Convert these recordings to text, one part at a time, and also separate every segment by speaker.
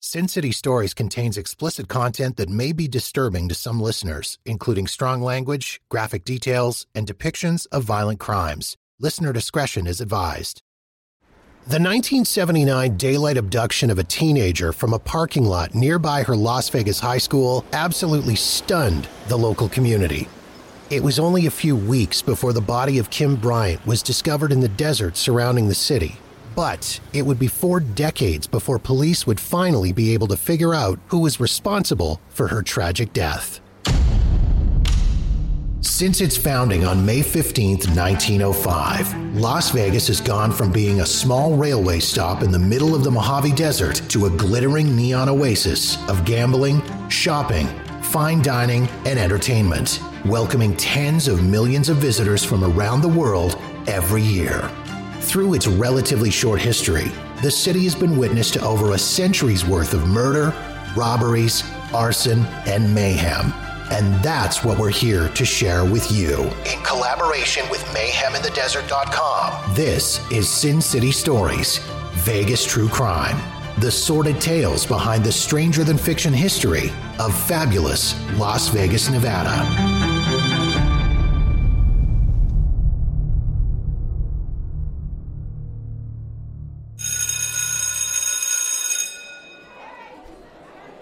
Speaker 1: Sin City Stories contains explicit content that may be disturbing to some listeners, including strong language, graphic details, and depictions of violent crimes. Listener discretion is advised. The 1979 daylight abduction of a teenager from a parking lot nearby her Las Vegas high school absolutely stunned the local community. It was only a few weeks before the body of Kim Bryant was discovered in the desert surrounding the city. But it would be four decades before police would finally be able to figure out who was responsible for her tragic death. Since its founding on May 15, 1905, Las Vegas has gone from being a small railway stop in the middle of the Mojave Desert to a glittering neon oasis of gambling, shopping, fine dining, and entertainment, welcoming tens of millions of visitors from around the world every year. Through its relatively short history, the city has been witness to over a century's worth of murder, robberies, arson, and mayhem. And that's what we're here to share with you. In collaboration with mayheminthedesert.com, this is Sin City Stories, Vegas True Crime. The sordid tales behind the stranger than fiction history of fabulous Las Vegas, Nevada.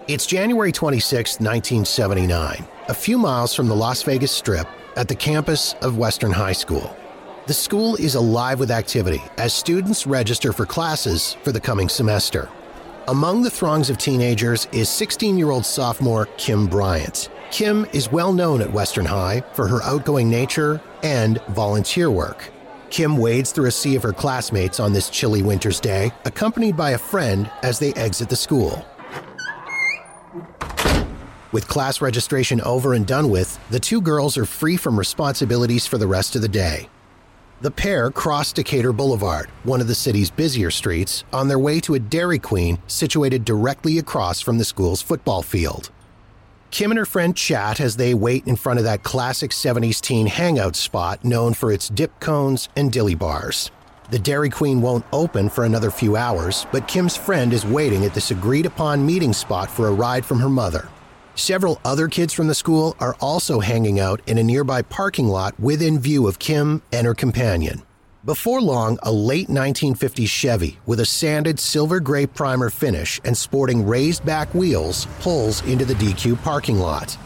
Speaker 1: It's January 26, 1979, a few miles from the Las Vegas Strip at the campus of Western High School. The school is alive with activity as students register for classes for the coming semester. Among the throngs of teenagers is 16 year old sophomore Kim Bryant. Kim is well known at Western High for her outgoing nature and volunteer work. Kim wades through a sea of her classmates on this chilly winter's day, accompanied by a friend as they exit the school. With class registration over and done with, the two girls are free from responsibilities for the rest of the day. The pair cross Decatur Boulevard, one of the city's busier streets, on their way to a Dairy Queen situated directly across from the school's football field. Kim and her friend chat as they wait in front of that classic 70s teen hangout spot known for its dip cones and dilly bars. The Dairy Queen won't open for another few hours, but Kim's friend is waiting at this agreed upon meeting spot for a ride from her mother. Several other kids from the school are also hanging out in a nearby parking lot within view of Kim and her companion. Before long, a late 1950s Chevy with a sanded silver gray primer finish and sporting raised back wheels pulls into the DQ parking lot.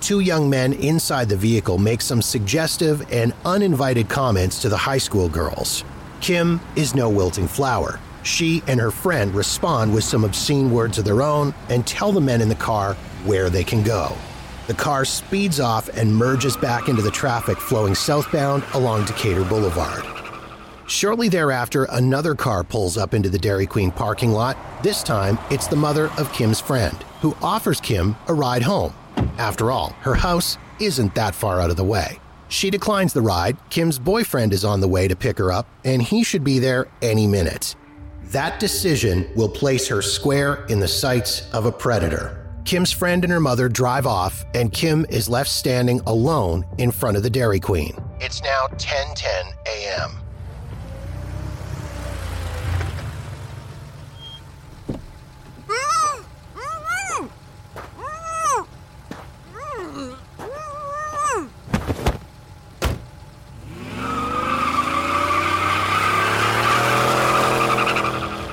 Speaker 1: Two young men inside the vehicle make some suggestive and uninvited comments to the high school girls. Kim is no wilting flower. She and her friend respond with some obscene words of their own and tell the men in the car where they can go. The car speeds off and merges back into the traffic flowing southbound along Decatur Boulevard. Shortly thereafter, another car pulls up into the Dairy Queen parking lot. This time, it's the mother of Kim's friend, who offers Kim a ride home. After all, her house isn't that far out of the way. She declines the ride. Kim's boyfriend is on the way to pick her up, and he should be there any minute. That decision will place her square in the sights of a predator. Kim's friend and her mother drive off, and Kim is left standing alone in front of the Dairy Queen. It's now 10:10 a.m.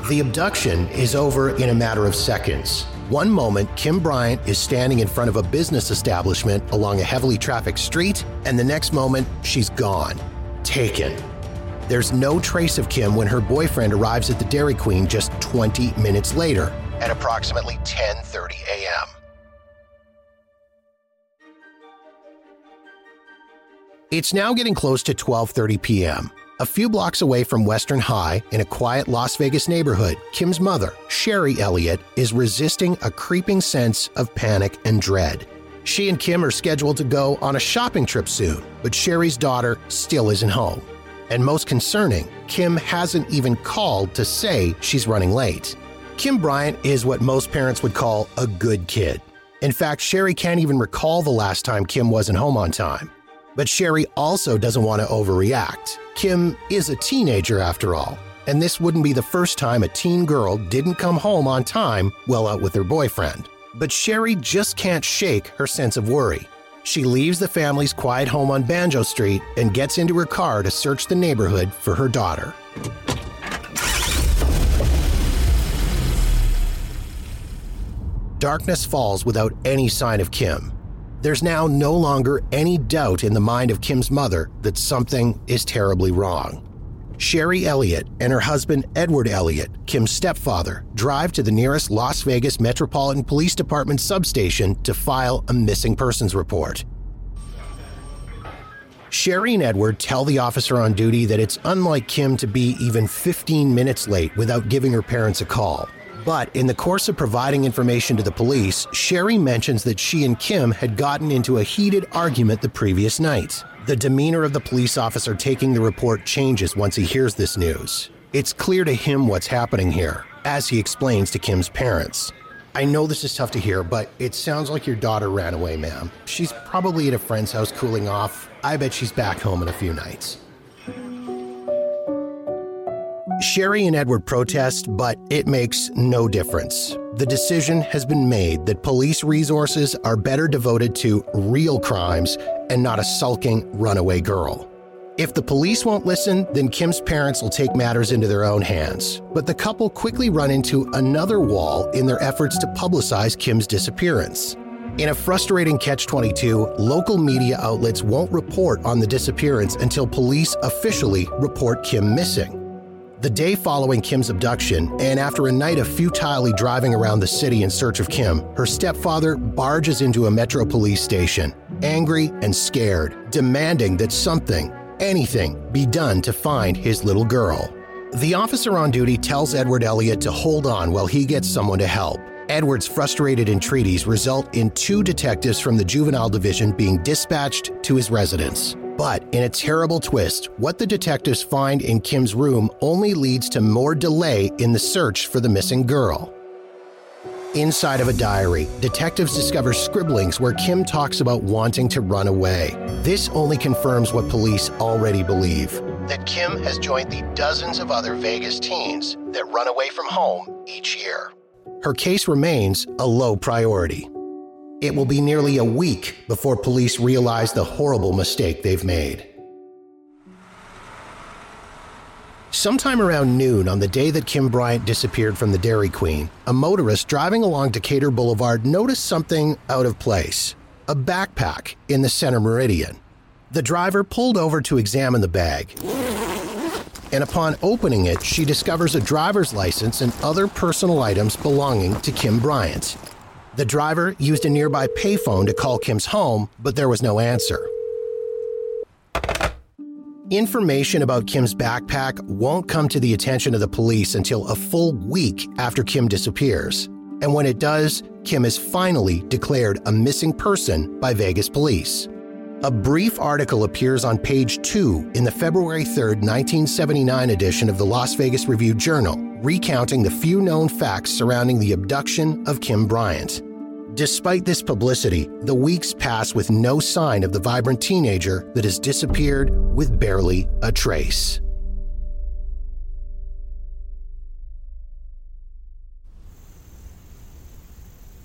Speaker 1: The abduction is over in a matter of seconds. One moment, Kim Bryant is standing in front of a business establishment along a heavily trafficked street, and the next moment, she's gone. Taken. There's no trace of Kim when her boyfriend arrives at the Dairy Queen just 20 minutes later, at approximately 10:30 a.m. It's now getting close to 12:30 p.m. A few blocks away from Western High, in a quiet Las Vegas neighborhood, Kim's mother, Sherry Elliott, is resisting a creeping sense of panic and dread. She and Kim are scheduled to go on a shopping trip soon, but Sherry's daughter still isn't home. And most concerning, Kim hasn't even called to say she's running late. Kim Bryant is what most parents would call a good kid. In fact, Sherry can't even recall the last time Kim wasn't home on time. But Sherry also doesn't want to overreact. Kim is a teenager after all, and this wouldn't be the first time a teen girl didn't come home on time while out with her boyfriend. But Sherry just can't shake her sense of worry. She leaves the family's quiet home on Banjo Street and gets into her car to search the neighborhood for her daughter. Darkness falls without any sign of Kim. There's now no longer any doubt in the mind of Kim's mother that something is terribly wrong. Sherry Elliott and her husband Edward Elliott, Kim's stepfather, drive to the nearest Las Vegas Metropolitan Police Department substation to file a missing persons report. Sherry and Edward tell the officer on duty that it's unlike Kim to be even 15 minutes late without giving her parents a call. But in the course of providing information to the police, Sherry mentions that she and Kim had gotten into a heated argument the previous night. The demeanor of the police officer taking the report changes once he hears this news. It's clear to him what's happening here, as he explains to Kim's parents. I know this is tough to hear, but it sounds like your daughter ran away, ma'am. She's probably at a friend's house cooling off. I bet she's back home in a few nights. Sherry and Edward protest, but it makes no difference. The decision has been made that police resources are better devoted to real crimes and not a sulking runaway girl. If the police won't listen, then Kim's parents will take matters into their own hands. But the couple quickly run into another wall in their efforts to publicize Kim's disappearance. In a frustrating catch 22, local media outlets won't report on the disappearance until police officially report Kim missing. The day following Kim's abduction, and after a night of futilely driving around the city in search of Kim, her stepfather barges into a metro police station, angry and scared, demanding that something, anything, be done to find his little girl. The officer on duty tells Edward Elliott to hold on while he gets someone to help. Edward's frustrated entreaties result in two detectives from the juvenile division being dispatched to his residence. But in a terrible twist, what the detectives find in Kim's room only leads to more delay in the search for the missing girl. Inside of a diary, detectives discover scribblings where Kim talks about wanting to run away. This only confirms what police already believe that Kim has joined the dozens of other Vegas teens that run away from home each year. Her case remains a low priority. It will be nearly a week before police realize the horrible mistake they've made. Sometime around noon on the day that Kim Bryant disappeared from the Dairy Queen, a motorist driving along Decatur Boulevard noticed something out of place a backpack in the center meridian. The driver pulled over to examine the bag. And upon opening it, she discovers a driver's license and other personal items belonging to Kim Bryant. The driver used a nearby payphone to call Kim's home, but there was no answer. Information about Kim's backpack won't come to the attention of the police until a full week after Kim disappears. And when it does, Kim is finally declared a missing person by Vegas police. A brief article appears on page 2 in the February 3, 1979 edition of the Las Vegas Review Journal, recounting the few known facts surrounding the abduction of Kim Bryant. Despite this publicity, the weeks pass with no sign of the vibrant teenager that has disappeared with barely a trace.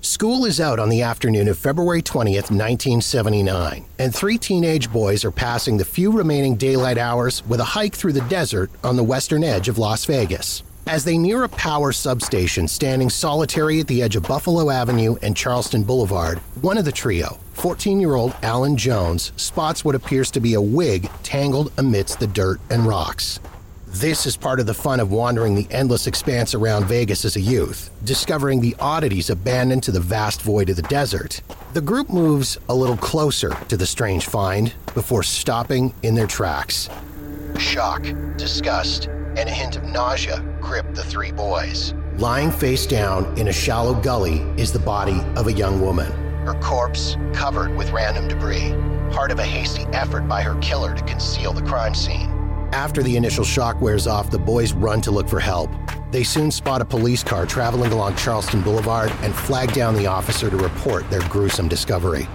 Speaker 1: School is out on the afternoon of February 20th, 1979, and three teenage boys are passing the few remaining daylight hours with a hike through the desert on the western edge of Las Vegas. As they near a power substation standing solitary at the edge of Buffalo Avenue and Charleston Boulevard, one of the trio, 14 year old Alan Jones, spots what appears to be a wig tangled amidst the dirt and rocks. This is part of the fun of wandering the endless expanse around Vegas as a youth, discovering the oddities abandoned to the vast void of the desert. The group moves a little closer to the strange find before stopping in their tracks. Shock, disgust, and a hint of nausea gripped the three boys. Lying face down in a shallow gully is the body of a young woman, her corpse covered with random debris, part of a hasty effort by her killer to conceal the crime scene. After the initial shock wears off, the boys run to look for help. They soon spot a police car traveling along Charleston Boulevard and flag down the officer to report their gruesome discovery.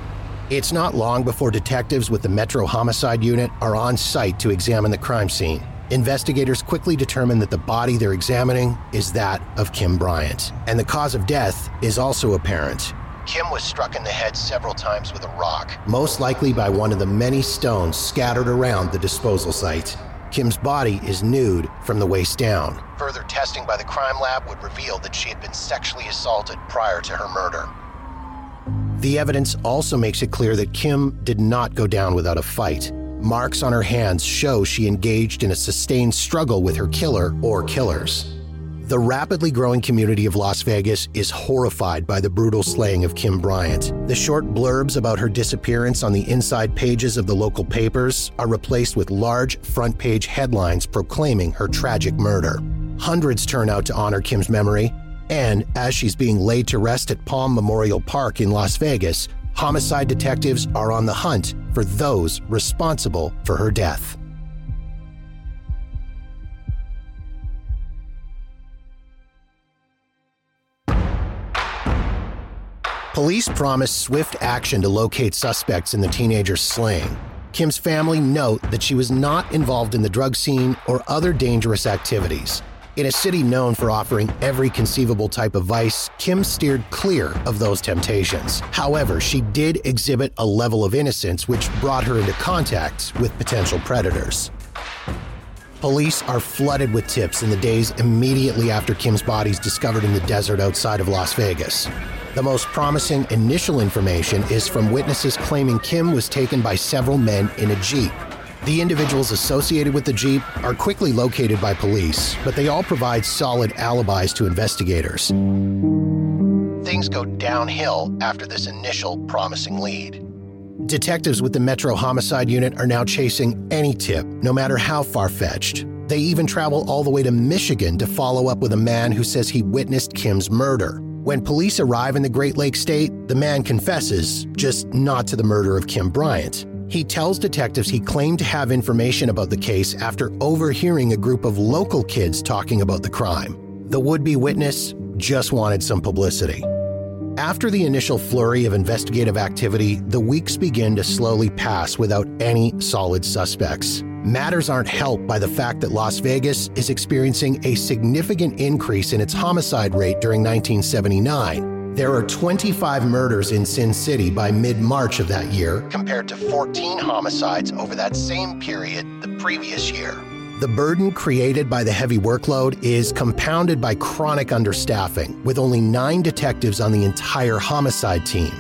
Speaker 1: It's not long before detectives with the Metro Homicide Unit are on site to examine the crime scene. Investigators quickly determine that the body they're examining is that of Kim Bryant, and the cause of death is also apparent. Kim was struck in the head several times with a rock, most likely by one of the many stones scattered around the disposal site. Kim's body is nude from the waist down. Further testing by the crime lab would reveal that she had been sexually assaulted prior to her murder. The evidence also makes it clear that Kim did not go down without a fight. Marks on her hands show she engaged in a sustained struggle with her killer or killers. The rapidly growing community of Las Vegas is horrified by the brutal slaying of Kim Bryant. The short blurbs about her disappearance on the inside pages of the local papers are replaced with large front page headlines proclaiming her tragic murder. Hundreds turn out to honor Kim's memory, and as she's being laid to rest at Palm Memorial Park in Las Vegas, homicide detectives are on the hunt for those responsible for her death. Police promise swift action to locate suspects in the teenager's slaying. Kim's family note that she was not involved in the drug scene or other dangerous activities. In a city known for offering every conceivable type of vice, Kim steered clear of those temptations. However, she did exhibit a level of innocence which brought her into contact with potential predators. Police are flooded with tips in the days immediately after Kim's body is discovered in the desert outside of Las Vegas. The most promising initial information is from witnesses claiming Kim was taken by several men in a Jeep. The individuals associated with the Jeep are quickly located by police, but they all provide solid alibis to investigators. Things go downhill after this initial promising lead. Detectives with the Metro Homicide Unit are now chasing any tip, no matter how far fetched. They even travel all the way to Michigan to follow up with a man who says he witnessed Kim's murder. When police arrive in the Great Lakes State, the man confesses, just not to the murder of Kim Bryant. He tells detectives he claimed to have information about the case after overhearing a group of local kids talking about the crime. The would be witness just wanted some publicity. After the initial flurry of investigative activity, the weeks begin to slowly pass without any solid suspects. Matters aren't helped by the fact that Las Vegas is experiencing a significant increase in its homicide rate during 1979. There are 25 murders in Sin City by mid March of that year, compared to 14 homicides over that same period the previous year. The burden created by the heavy workload is compounded by chronic understaffing, with only nine detectives on the entire homicide team.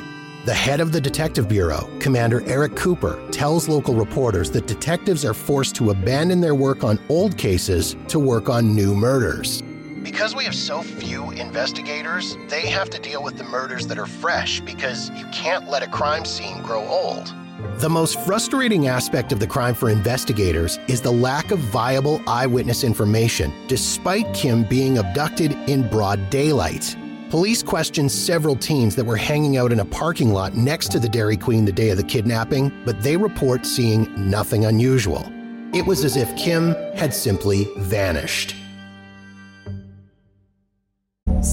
Speaker 1: The head of the Detective Bureau, Commander Eric Cooper, tells local reporters that detectives are forced to abandon their work on old cases to work on new murders. Because we have so few investigators, they have to deal with the murders that are fresh because you can't let a crime scene grow old. The most frustrating aspect of the crime for investigators is the lack of viable eyewitness information, despite Kim being abducted in broad daylight. Police questioned several teens that were hanging out in a parking lot next to the Dairy Queen the day of the kidnapping, but they report seeing nothing unusual. It was as if Kim had simply vanished.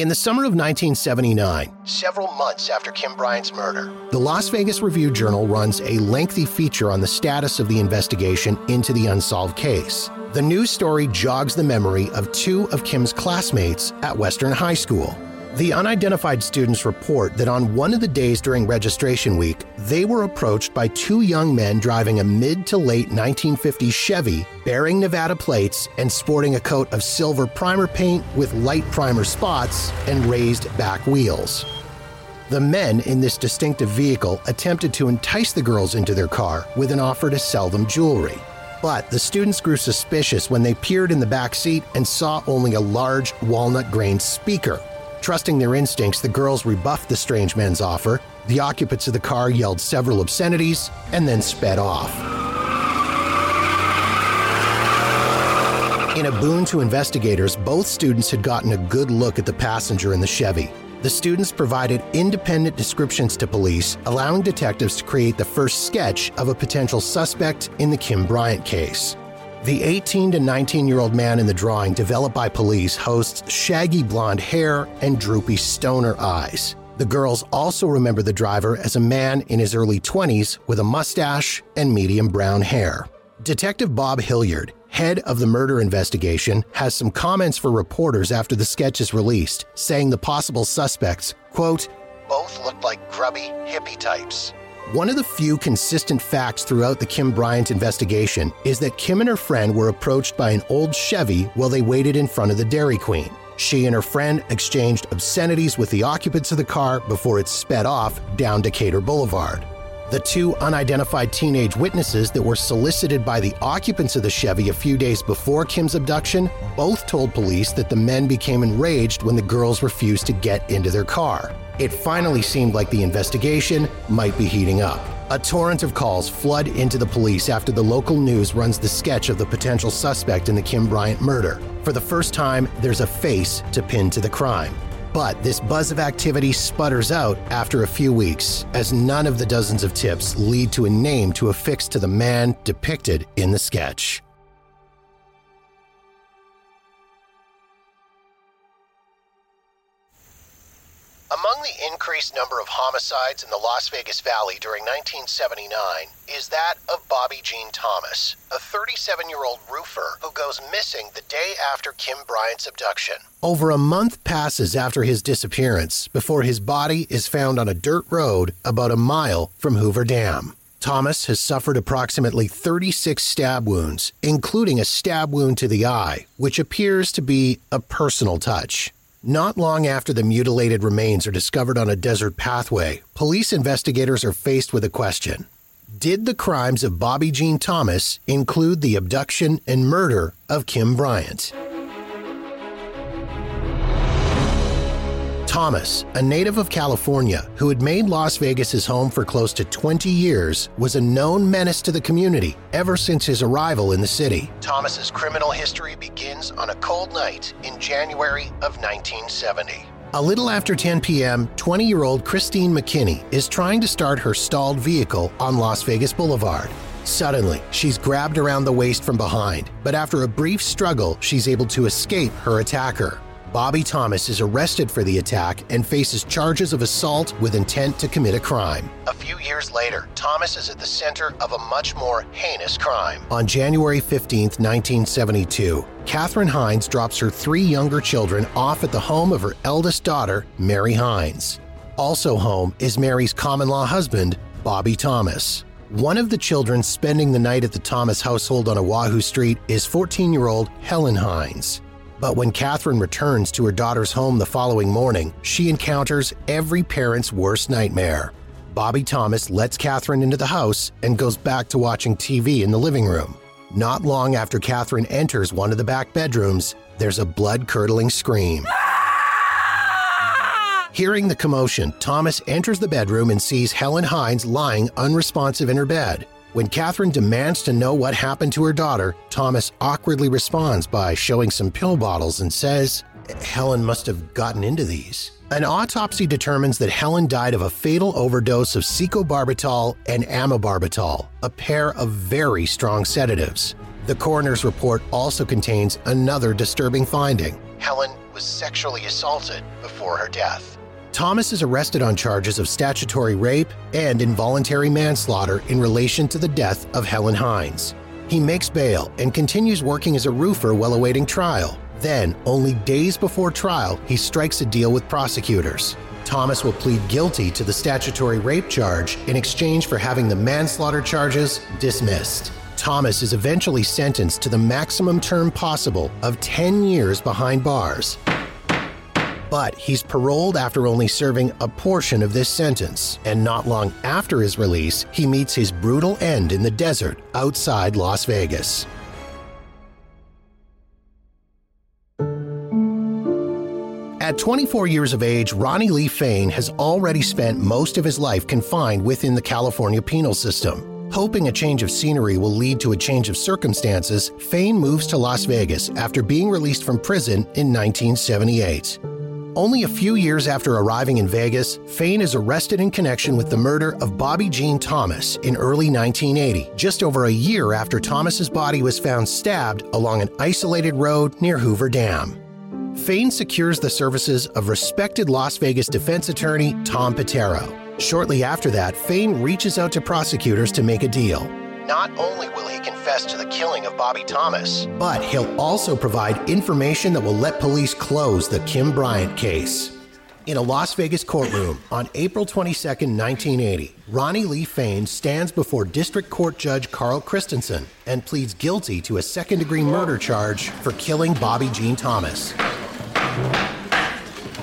Speaker 1: In the summer of 1979, several months after Kim Bryant's murder, the Las Vegas Review Journal runs a lengthy feature on the status of the investigation into the unsolved case. The news story jogs the memory of two of Kim's classmates at Western High School. The unidentified students report that on one of the days during registration week, they were approached by two young men driving a mid to late 1950s Chevy bearing Nevada plates and sporting a coat of silver primer paint with light primer spots and raised back wheels. The men in this distinctive vehicle attempted to entice the girls into their car with an offer to sell them jewelry. But the students grew suspicious when they peered in the back seat and saw only a large walnut grain speaker Trusting their instincts, the girls rebuffed the strange men's offer. The occupants of the car yelled several obscenities and then sped off. In a boon to investigators, both students had gotten a good look at the passenger in the Chevy. The students provided independent descriptions to police, allowing detectives to create the first sketch of a potential suspect in the Kim Bryant case. The 18 to 19 year old man in the drawing, developed by police, hosts shaggy blonde hair and droopy stoner eyes. The girls also remember the driver as a man in his early 20s with a mustache and medium brown hair. Detective Bob Hilliard, head of the murder investigation, has some comments for reporters after the sketch is released, saying the possible suspects, quote, both looked like grubby hippie types. One of the few consistent facts throughout the Kim Bryant investigation is that Kim and her friend were approached by an old Chevy while they waited in front of the Dairy Queen. She and her friend exchanged obscenities with the occupants of the car before it sped off down Decatur Boulevard. The two unidentified teenage witnesses that were solicited by the occupants of the Chevy a few days before Kim's abduction both told police that the men became enraged when the girls refused to get into their car. It finally seemed like the investigation might be heating up. A torrent of calls flood into the police after the local news runs the sketch of the potential suspect in the Kim Bryant murder. For the first time, there's a face to pin to the crime. But this buzz of activity sputters out after a few weeks, as none of the dozens of tips lead to a name to affix to the man depicted in the sketch. Among the increased number of homicides in the Las Vegas Valley during 1979 is that of Bobby Jean Thomas, a 37 year old roofer who goes missing the day after Kim Bryant's abduction. Over a month passes after his disappearance before his body is found on a dirt road about a mile from Hoover Dam. Thomas has suffered approximately 36 stab wounds, including a stab wound to the eye, which appears to be a personal touch. Not long after the mutilated remains are discovered on a desert pathway, police investigators are faced with a question Did the crimes of Bobby Jean Thomas include the abduction and murder of Kim Bryant? Thomas, a native of California who had made Las Vegas his home for close to 20 years, was a known menace to the community ever since his arrival in the city. Thomas's criminal history begins on a cold night in January of 1970. A little after 10 p.m., 20 year old Christine McKinney is trying to start her stalled vehicle on Las Vegas Boulevard. Suddenly, she's grabbed around the waist from behind, but after a brief struggle, she's able to escape her attacker. Bobby Thomas is arrested for the attack and faces charges of assault with intent to commit a crime. A few years later, Thomas is at the center of a much more heinous crime. On January 15, 1972, Katherine Hines drops her three younger children off at the home of her eldest daughter, Mary Hines. Also home is Mary's common law husband, Bobby Thomas. One of the children spending the night at the Thomas household on Oahu Street is 14 year old Helen Hines. But when Catherine returns to her daughter's home the following morning, she encounters every parent's worst nightmare. Bobby Thomas lets Catherine into the house and goes back to watching TV in the living room. Not long after Catherine enters one of the back bedrooms, there's a blood curdling scream. Hearing the commotion, Thomas enters the bedroom and sees Helen Hines lying unresponsive in her bed. When Catherine demands to know what happened to her daughter, Thomas awkwardly responds by showing some pill bottles and says, Helen must have gotten into these. An autopsy determines that Helen died of a fatal overdose of secobarbital and amobarbital, a pair of very strong sedatives. The coroner's report also contains another disturbing finding. Helen was sexually assaulted before her death. Thomas is arrested on charges of statutory rape and involuntary manslaughter in relation to the death of Helen Hines. He makes bail and continues working as a roofer while awaiting trial. Then, only days before trial, he strikes a deal with prosecutors. Thomas will plead guilty to the statutory rape charge in exchange for having the manslaughter charges dismissed. Thomas is eventually sentenced to the maximum term possible of 10 years behind bars. But he's paroled after only serving a portion of this sentence, and not long after his release, he meets his brutal end in the desert outside Las Vegas. At 24 years of age, Ronnie Lee Fain has already spent most of his life confined within the California penal system. Hoping a change of scenery will lead to a change of circumstances, Fain moves to Las Vegas after being released from prison in 1978. Only a few years after arriving in Vegas, Fain is arrested in connection with the murder of Bobby Jean Thomas in early 1980, just over a year after Thomas's body was found stabbed along an isolated road near Hoover Dam. Fain secures the services of respected Las Vegas defense attorney Tom Pitaro. Shortly after that, Fain reaches out to prosecutors to make a deal. Not only will he confess to the killing of Bobby Thomas, but he'll also provide information that will let police close the Kim Bryant case. In a Las Vegas courtroom on April 22, 1980, Ronnie Lee Fain stands before District Court Judge Carl Christensen and pleads guilty to a second degree murder charge for killing Bobby Jean Thomas.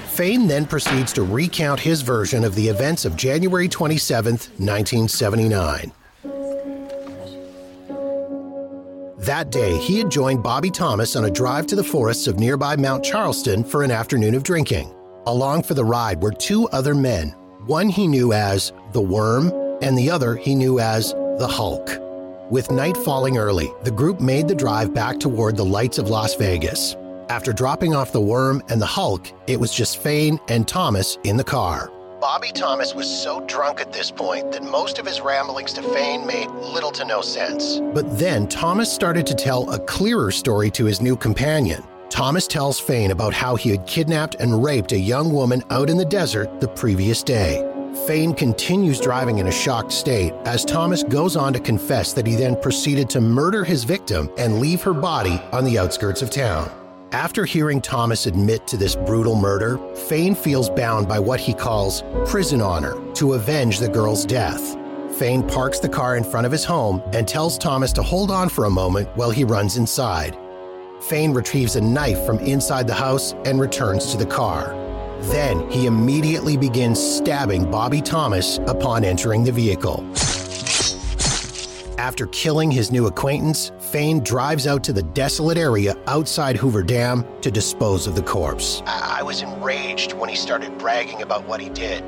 Speaker 1: Fain then proceeds to recount his version of the events of January 27, 1979. That day, he had joined Bobby Thomas on a drive to the forests of nearby Mount Charleston for an afternoon of drinking. Along for the ride were two other men, one he knew as the Worm, and the other he knew as the Hulk. With night falling early, the group made the drive back toward the lights of Las Vegas. After dropping off the Worm and the Hulk, it was just Fain and Thomas in the car. Bobby Thomas was so drunk at this point that most of his ramblings to Fain made little to no sense. But then Thomas started to tell a clearer story to his new companion. Thomas tells Fain about how he had kidnapped and raped a young woman out in the desert the previous day. Fain continues driving in a shocked state as Thomas goes on to confess that he then proceeded to murder his victim and leave her body on the outskirts of town. After hearing Thomas admit to this brutal murder, Fain feels bound by what he calls prison honor to avenge the girl's death. Fain parks the car in front of his home and tells Thomas to hold on for a moment while he runs inside. Fain retrieves a knife from inside the house and returns to the car. Then he immediately begins stabbing Bobby Thomas upon entering the vehicle. After killing his new acquaintance, Fain drives out to the desolate area outside Hoover Dam to dispose of the corpse. I, I was enraged when he started bragging about what he did.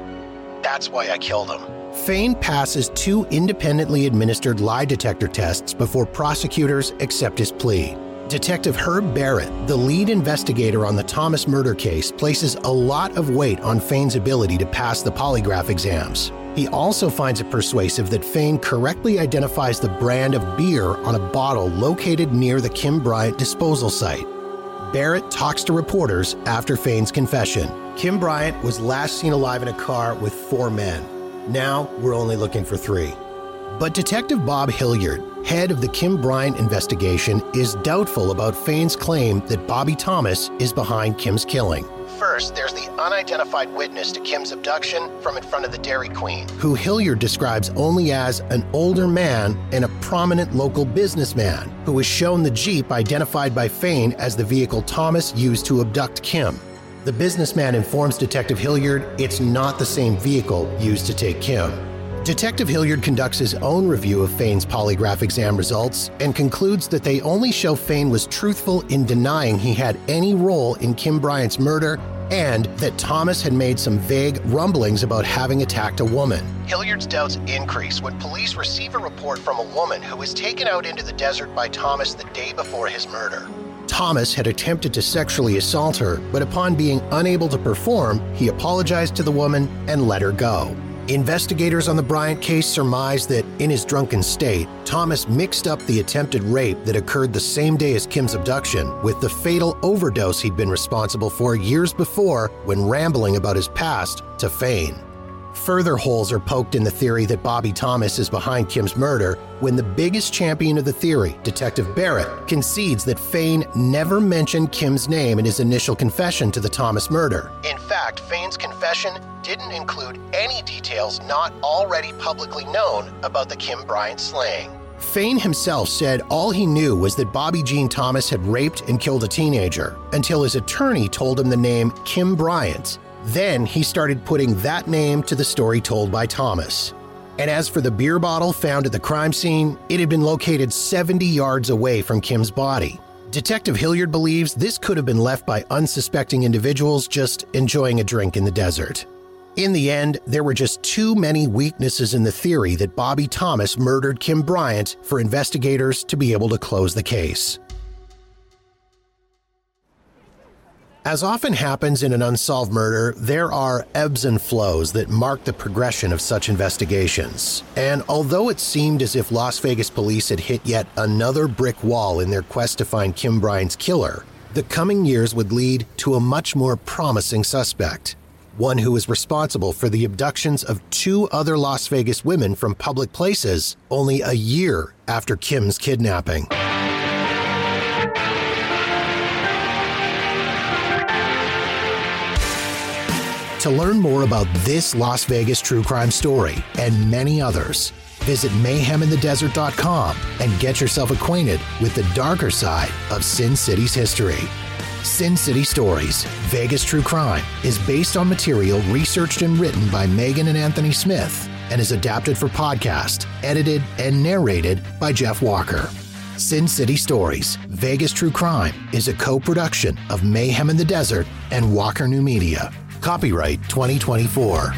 Speaker 1: That's why I killed him. Fain passes two independently administered lie detector tests before prosecutors accept his plea. Detective Herb Barrett, the lead investigator on the Thomas murder case, places a lot of weight on Fain's ability to pass the polygraph exams. He also finds it persuasive that Fain correctly identifies the brand of beer on a bottle located near the Kim Bryant disposal site. Barrett talks to reporters after Fain's confession. Kim Bryant was last seen alive in a car with four men. Now we're only looking for three. But Detective Bob Hilliard, head of the Kim Bryant investigation, is doubtful about Fain's claim that Bobby Thomas is behind Kim's killing. First, there's the unidentified witness to Kim's abduction from in front of the Dairy Queen, who Hilliard describes only as an older man and a prominent local businessman, who was shown the Jeep identified by Fain as the vehicle Thomas used to abduct Kim. The businessman informs Detective Hilliard it's not the same vehicle used to take Kim. Detective Hilliard conducts his own review of Fain's polygraph exam results and concludes that they only show Fain was truthful in denying he had any role in Kim Bryant's murder and that Thomas had made some vague rumblings about having attacked a woman. Hilliard's doubts increase when police receive a report from a woman who was taken out into the desert by Thomas the day before his murder. Thomas had attempted to sexually assault her, but upon being unable to perform, he apologized to the woman and let her go. Investigators on the Bryant case surmise that, in his drunken state, Thomas mixed up the attempted rape that occurred the same day as Kim's abduction with the fatal overdose he'd been responsible for years before when rambling about his past to Fain. Further holes are poked in the theory that Bobby Thomas is behind Kim's murder when the biggest champion of the theory, Detective Barrett, concedes that Fain never mentioned Kim's name in his initial confession to the Thomas murder. In fact, Fain's confession didn't include any details not already publicly known about the Kim Bryant slaying. Fain himself said all he knew was that Bobby Jean Thomas had raped and killed a teenager until his attorney told him the name Kim Bryant then he started putting that name to the story told by Thomas. And as for the beer bottle found at the crime scene, it had been located 70 yards away from Kim's body. Detective Hilliard believes this could have been left by unsuspecting individuals just enjoying a drink in the desert. In the end, there were just too many weaknesses in the theory that Bobby Thomas murdered Kim Bryant for investigators to be able to close the case. As often happens in an unsolved murder, there are ebbs and flows that mark the progression of such investigations. And although it seemed as if Las Vegas police had hit yet another brick wall in their quest to find Kim Bryant's killer, the coming years would lead to a much more promising suspect. One who was responsible for the abductions of two other Las Vegas women from public places only a year after Kim's kidnapping. To learn more about this Las Vegas true crime story and many others, visit mayheminthedesert.com and get yourself acquainted with the darker side of Sin City's history. Sin City Stories, Vegas True Crime is based on material researched and written by Megan and Anthony Smith and is adapted for podcast, edited, and narrated by Jeff Walker. Sin City Stories, Vegas True Crime is a co production of Mayhem in the Desert and Walker New Media. Copyright 2024.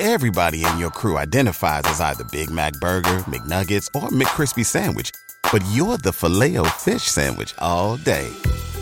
Speaker 2: Everybody in your crew identifies as either Big Mac Burger, McNuggets, or McCrispy Sandwich, but you're the Filet-O-Fish Sandwich all day